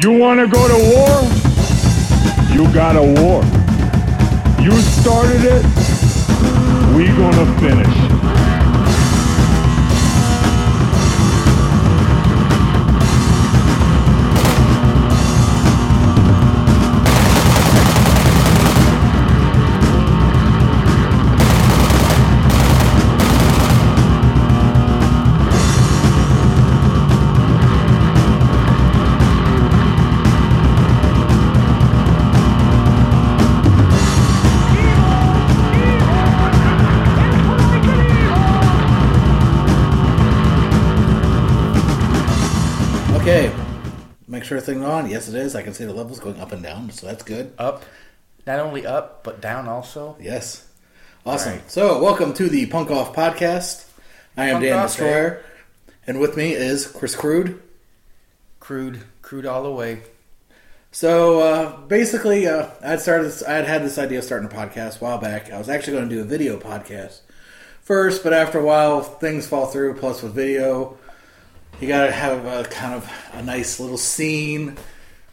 You want to go to war? You got a war. You started it. We gonna finish. Everything's on. Yes, it is. I can see the levels going up and down, so that's good. Up, not only up but down also. Yes. Awesome. Right. So, welcome to the Punk Off Podcast. I am Punk Dan Off, Destroyer, and with me is Chris Crude. Crude, crude all the way. So, uh, basically, uh, I'd started. This, I'd had this idea of starting a podcast a while back. I was actually going to do a video podcast first, but after a while, things fall through. Plus, with video, you got to have a kind of a nice little scene,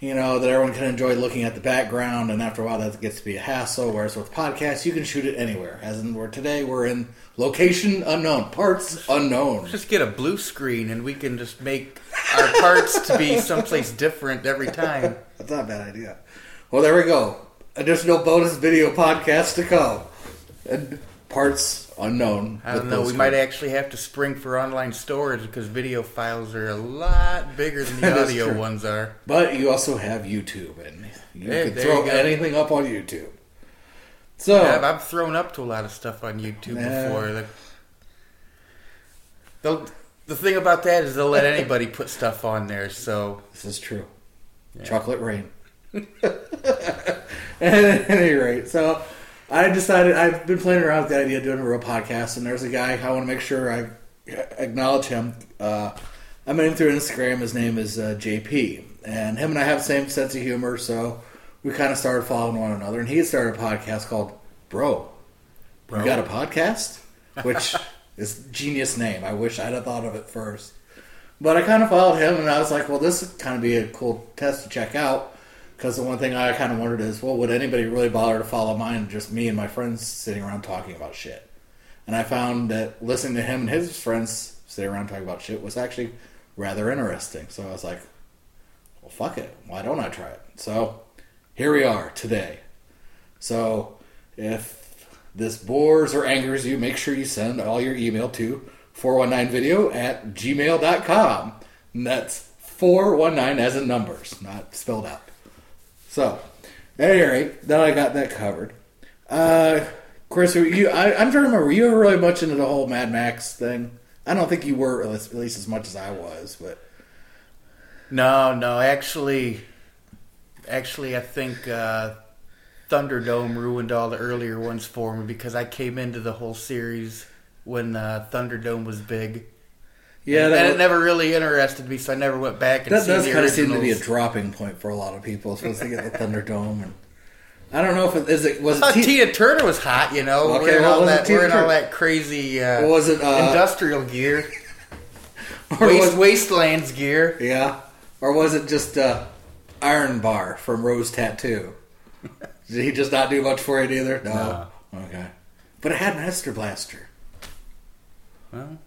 you know, that everyone can enjoy looking at the background. And after a while, that gets to be a hassle. Whereas with podcasts, you can shoot it anywhere. As in, where today we're in location unknown, parts unknown. Just get a blue screen and we can just make our parts to be someplace different every time. That's not a bad idea. Well, there we go. Additional bonus video podcast to come. And parts unknown. I don't know. We might actually have to spring for online storage because video files are a lot bigger than the audio ones are. But you also have YouTube, and you Hey, can throw you anything up on YouTube. So, I've, I've thrown up to a lot of stuff on YouTube Yeah. before. The, they'll- the thing about that is they'll let anybody put stuff on there. So this is true. Chocolate rain. At any rate, so I decided I've been playing around with the idea of doing a real podcast, and there's a guy I want to make sure I acknowledge him. Uh, I met him through Instagram. His name is uh, JP, and him and I have the same sense of humor, so we kind of started following one another. And he started a podcast called Bro. Bro? You got a podcast, which is genius name. I wish I'd have thought of it first. But I kind of followed him, and I was like, well, this would kind of be a cool test to check out. Because the one thing I kind of wondered is, well, would anybody really bother to follow mine? Just me and my friends sitting around talking about shit. And I found that listening to him and his friends sit around talking about shit was actually rather interesting. So I was like, well, fuck it. Why don't I try it? So here we are today. So if this bores or angers you, make sure you send all your email to 419video at gmail.com. And that's 419 as in numbers, not spelled out. So, at any rate, then I got that covered. Uh, Chris, you, I, I'm trying to remember, were you really much into the whole Mad Max thing? I don't think you were, at least, at least as much as I was, but no, no. Actually, actually, I think uh, Thunderdome ruined all the earlier ones for me because I came into the whole series when uh, Thunderdome was big. Yeah, and, that, it never really interested me, so I never went back and that does kind of seem to be a dropping point for a lot of people. Supposed to get the Thunderdome, and I don't know if it is it was it T- Tina Turner was hot, you know. Okay, wearing well, all was that, wearing all that crazy uh, was it uh, industrial gear, or waste, was, wastelands gear. yeah, or was it just uh, Iron Bar from Rose Tattoo? Did he just not do much for it either? No. Okay, but it had an Master Blaster, Well,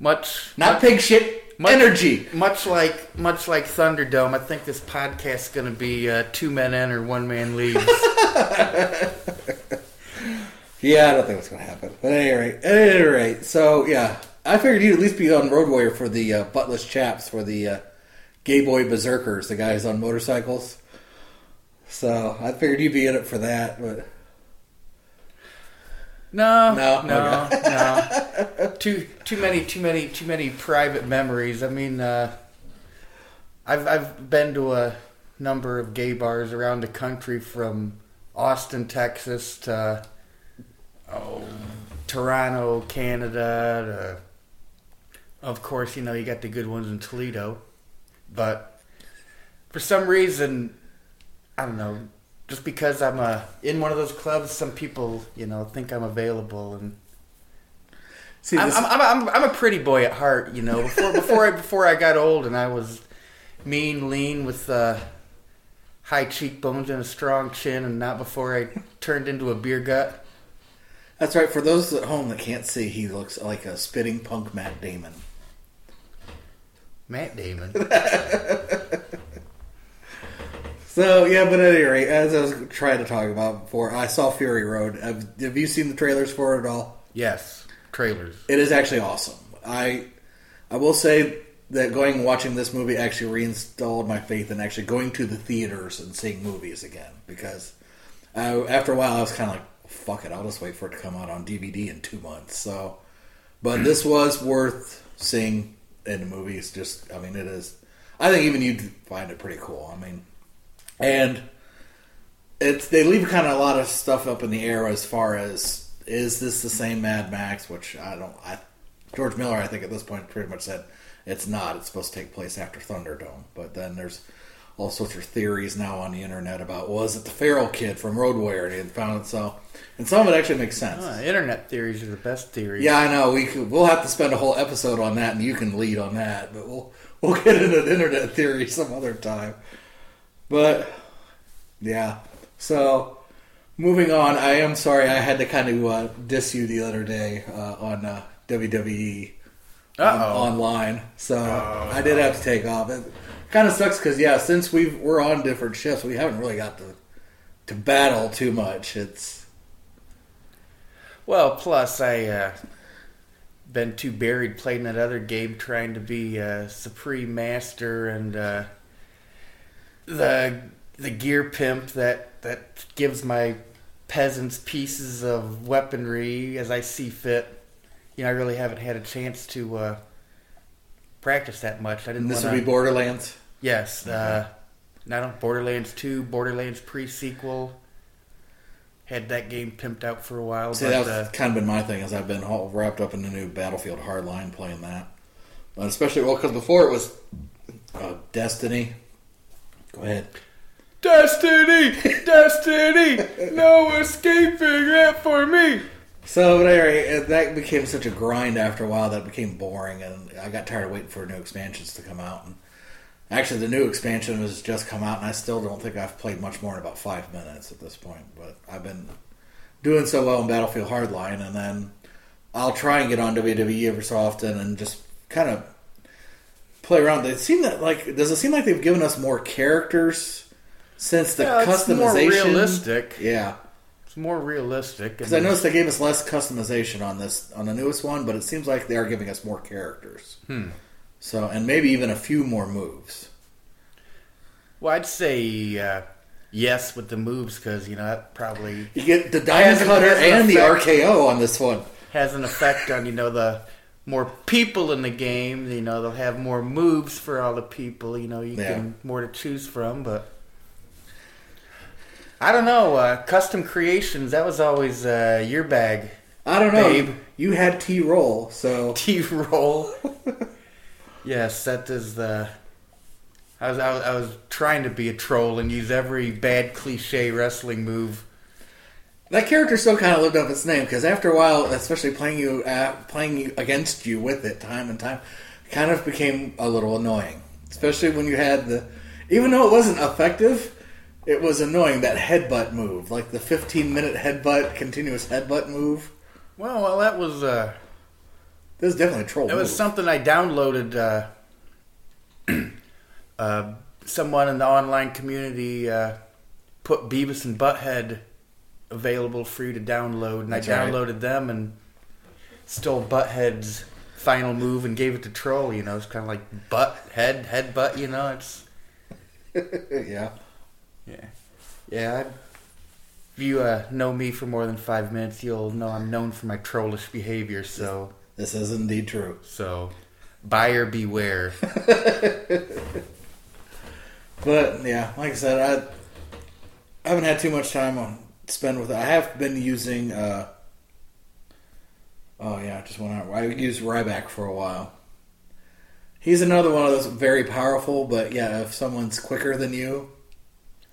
much not much, pig shit. much- energy. Much like much like Thunderdome, I think this podcast is going to be uh, two men enter, one man leaves. Yeah, I don't think it's going to happen. But at any rate, at any rate, so yeah, I figured you'd at least be on Road Warrior for the uh, buttless chaps, for the uh, gay boy berserkers, the guys on motorcycles. So I figured you'd be in it for that, but No, No? no, no. Too too many, too many, too many private memories. I mean, uh, I've I've been to a number of gay bars around the country, from Austin, Texas, to oh, Toronto, Canada. To, of course, you know you got the good ones in Toledo, but for some reason, I don't know just because I'm a in one of those clubs, some people you know think I'm available, and see, I'm, I'm, I'm, I'm, a pretty boy at heart. You know, before before I before I got old and I was mean, lean, with uh, high cheekbones and a strong chin, and not before I turned into a beer gut. That's right. For those at home that can't see, he looks like a spitting punk Matt Damon. Matt Damon. So yeah, but at any rate, as I was trying to talk about before, I saw Fury Road. Have, have you seen the trailers for it at all? yes, trailers. It is actually awesome. I I will say that going and watching this movie actually reinstalled my faith in actually going to the theaters and seeing movies again because uh, after a while I was kind of like, fuck it, I'll just wait for it to come out on DVD in two months. So, but this was worth seeing in the movies. Just, I mean, it is. I think even you'd find it pretty cool. I mean, and it's they leave kind of a lot of stuff up in the air as far as is this the same Mad Max? Which I don't. I George Miller, I think at this point pretty much said it's not. It's supposed to take place after Thunderdome. But then there's all sorts of theories now on the internet about was it the feral kid from Road Warrior? And he had found it so, and some of it actually makes sense. Ah, internet theories are the best theories. Yeah, I know. We could, we'll have to spend a whole episode on that, and you can lead on that. But we'll we'll get into the internet theory some other time. But yeah, so moving on. I am sorry I had to kind of uh, diss you the other day uh, on uh, WWE on- Uh-oh. online. So I did have to take off. It kind of sucks because yeah, since we we're on different shifts, we haven't really got to to battle too much. It's Well, plus I uh, been too buried playing that other game, trying to be uh, supreme master and uh, the the gear pimp that that gives my peasants pieces of weaponry as I see fit. You know, I really haven't had a chance to uh, practice that much. I didn't. this wanna, would be Borderlands. Yes. Uh, not on Borderlands 2, Borderlands pre sequel. Had that game pimped out for a while. See, but, that's uh, kind of been my thing. as I've been all wrapped up in the new Battlefield Hardline playing that, but especially well because before it was uh, Destiny. Go ahead. Destiny! Destiny! No escaping it for me! So, but anyway, uh, that became such a grind after a while that it became boring, and I got tired of waiting for new expansions to come out. And actually, the new expansion has just come out, and I still don't think I've played much more than about five minutes at this point. But I've been doing so well in Battlefield Hardline, and then I'll try and get on WWE every so often and just kind of play around. They seem that like does it seem like they've given us more characters since the Yeah, it's customization? more realistic. Yeah. It's more realistic. Because I noticed they gave us less customization on this on the newest one, but it seems like they are giving us more characters. Hmm. So and maybe even a few more moves. Well, I'd say uh, yes with the moves because, you know, that probably You get the diamond cutter and the. RKO on this one. has an effect on, you know, the more people in the game. You know, they'll have more moves for all the people. You know, you Yeah. can more to choose from, but. I don't know. Uh, custom creations, that was always uh, your bag. I don't know. Babe. You had T roll, so T roll. yes, that is the. I was, I was I was trying to be a troll and use every bad cliche wrestling move. that character still kind of lived up its name. Because after a while, especially playing you uh, playing you against you with it time and time, kind of became a little annoying. Especially when you had the, even though it wasn't effective, it was annoying that headbutt move, like the 15 minute headbutt, continuous headbutt move. Well, well, that was uh, This is definitely a troll. Move. It was something I downloaded. Uh, uh, someone in the online community uh, put Beavis and Butthead available for you to download, and That's I right. downloaded them and stole Butthead's final move and gave it to Troll. You know, it's kind of like butt head head butt. You know, it's yeah. Yeah, yeah. I, if you uh, know me for more than five minutes, you'll know I'm known for my trollish behavior. So, This is indeed true. so buyer beware. But yeah, like I said, I, I haven't had too much time on spend with it. I have been using. Uh, oh yeah, I just went out. I used Ryback for a while. He's another one of those very powerful, but yeah, if someone's quicker than you,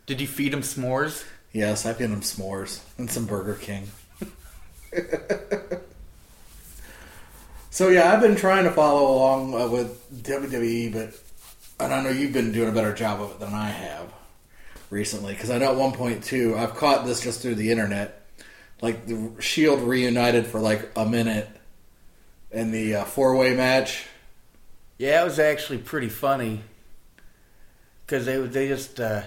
Did you feed him s'mores? yes, I've given him s'mores and some Burger King. so yeah, I've been trying to follow along uh, with WWE, but and I know you've been doing a better job of it than I have recently, because I know at one point too, I've caught this just through the internet. Like the Shield reunited for like a minute in the uh, four way match. Yeah, it was actually pretty funny because they they just uh,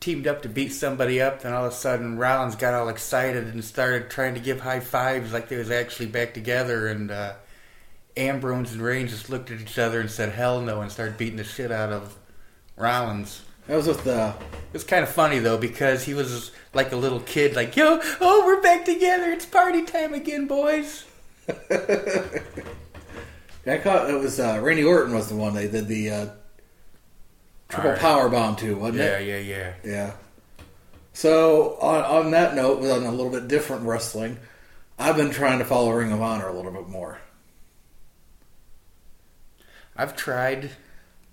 teamed up to beat somebody up. Then all of a sudden, Rollins got all excited and started trying to give high fives like they was actually back together. And uh, Ambrose and Reigns just looked at each other and said "Hell no" and started beating the shit out of Rollins. That was with the It was kind of funny though because he was like a little kid, like "Yo, oh, we're back together! It's party time again, boys!" I caught it was uh, Randy Orton was the one they did the uh, triple Alright. power bomb too, wasn't Yeah, it? yeah, yeah. Yeah. Yeah. So on, on that note, on a little bit different wrestling, I've been trying to follow Ring of Honor a little bit more. I've tried,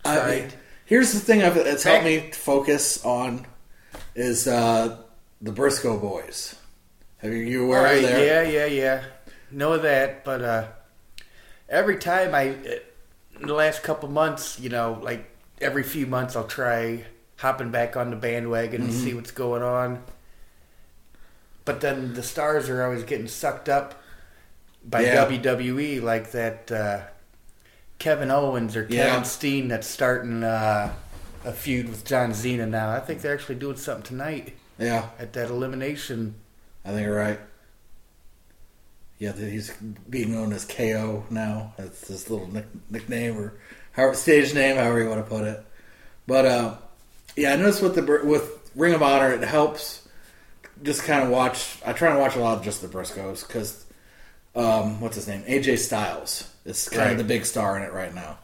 I- tried. here's the thing I've, it's helped me focus on is uh, the Briscoe boys. Have you, you aware Right, of their? Yeah, yeah, yeah. Know that, but uh, every time I, in the last couple months, you know, like every few months, I'll try hopping back on the bandwagon and Mm-hmm. see what's going on. But then the stars are always getting sucked up by Yeah. WWE, like that uh, Kevin Owens or Kevin Yeah. Steen that's starting uh, a feud with John Cena now. I think they're actually doing something tonight Yeah, at that elimination. I think you're right. Yeah, he's being known as KO now. That's his little nick, nickname or however stage name, however you want to put it. But uh, yeah, I noticed with the with Ring of Honor, it helps just kind of watch. I try to watch a lot of just the Briscoes because um, what's his name? AJ Styles is kind Right. of the big star in it right now,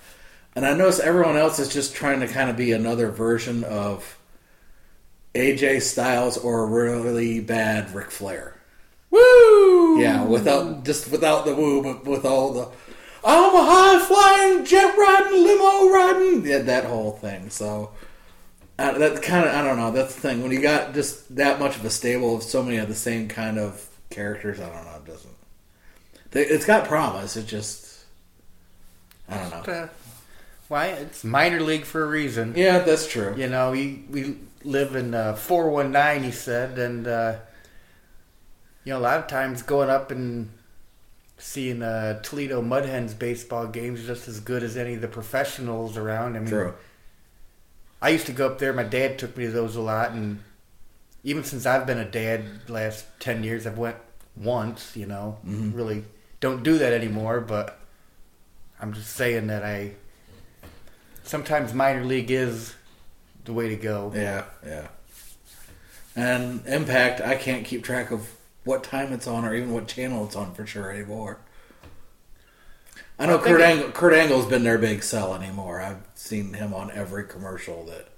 and I notice everyone else is just trying to kind of be another version of AJ Styles or a really bad Ric Flair. Woo! Yeah, without just without the woo, but with all the I'm a high flying jet riding limo riding yeah, that whole thing. So uh, that kind of I don't know. That's the thing when you got just that much of a stable of so many of the same kind of characters. I don't know. It doesn't. They, it's got promise. It just I don't know. Uh, why? It's minor league for a reason. Yeah, that's true. You know, we we live in uh, four one nine. He said, and uh, you know, a lot of times going up and seeing uh, Toledo Mud Hens baseball games just as good as any of the professionals around. I mean, True. I used to go up there. My dad took me to those a lot, and even since I've been a dad, the last ten years, I've went once. You know, Mhm. really don't do that anymore. But I'm just saying that I sometimes minor league is the way to go. Yeah, yeah. And Impact, I can't keep track of what time it's on or even what channel it's on for sure anymore. I know I Kurt Angle, Kurt Angle's been their big sell anymore. I've seen him on every commercial that.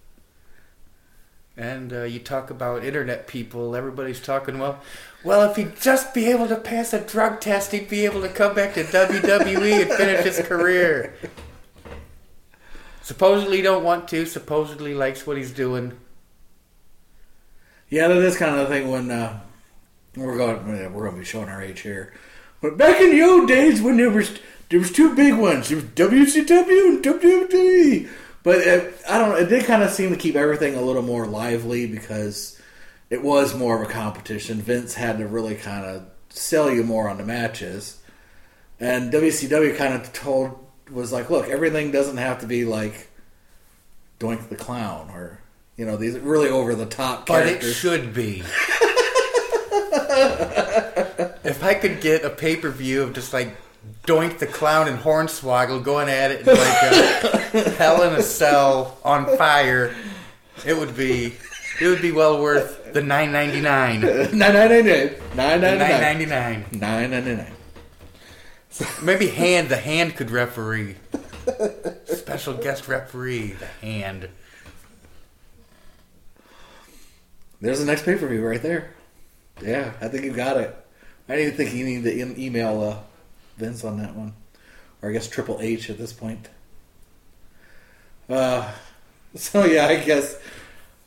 And uh, you talk about internet people. Everybody's talking. Well, well, if he'd just be able to pass a drug test, he'd be able to come back to WWE and finish his career. Supposedly don't want to. Supposedly likes what he's doing. Yeah, that is kind of the thing when uh, we're going. We're going to be showing our age here. But back in the old days when there was there was two big ones, there was WCW and WWE. But it, I don't. It did kind of seem to keep everything a little more lively because it was more of a competition. Vince had to really kind of sell you more on the matches, and WCW kind of told was like, look, everything doesn't have to be like Doink the Clown or you know these really over the top But it should be. if I could get a pay per view of just like Doink the Clown and Hornswoggle going at it in like a Hell in a Cell on fire, it would be it would be well worth the nine ninety nine. Nine nine nine nine nine nine Nine nine ninety nine. nine nine nine. Maybe hand the hand could referee. Special guest referee, the hand. There's the next pay per view right there. Yeah, I think you got it. I didn't even think you need to em- email uh, Vince on that one, or I guess Triple H at this point. Uh, so yeah, I guess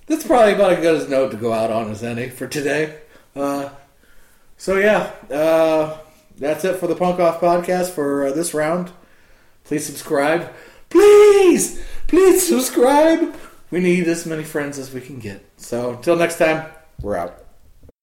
that's probably about as good as note to go out on as any for today. Uh, so yeah, uh, that's it for the Punk Off podcast for uh, this round. Please subscribe. Please, Please subscribe. We need as many friends as we can get. So until next time, we're out.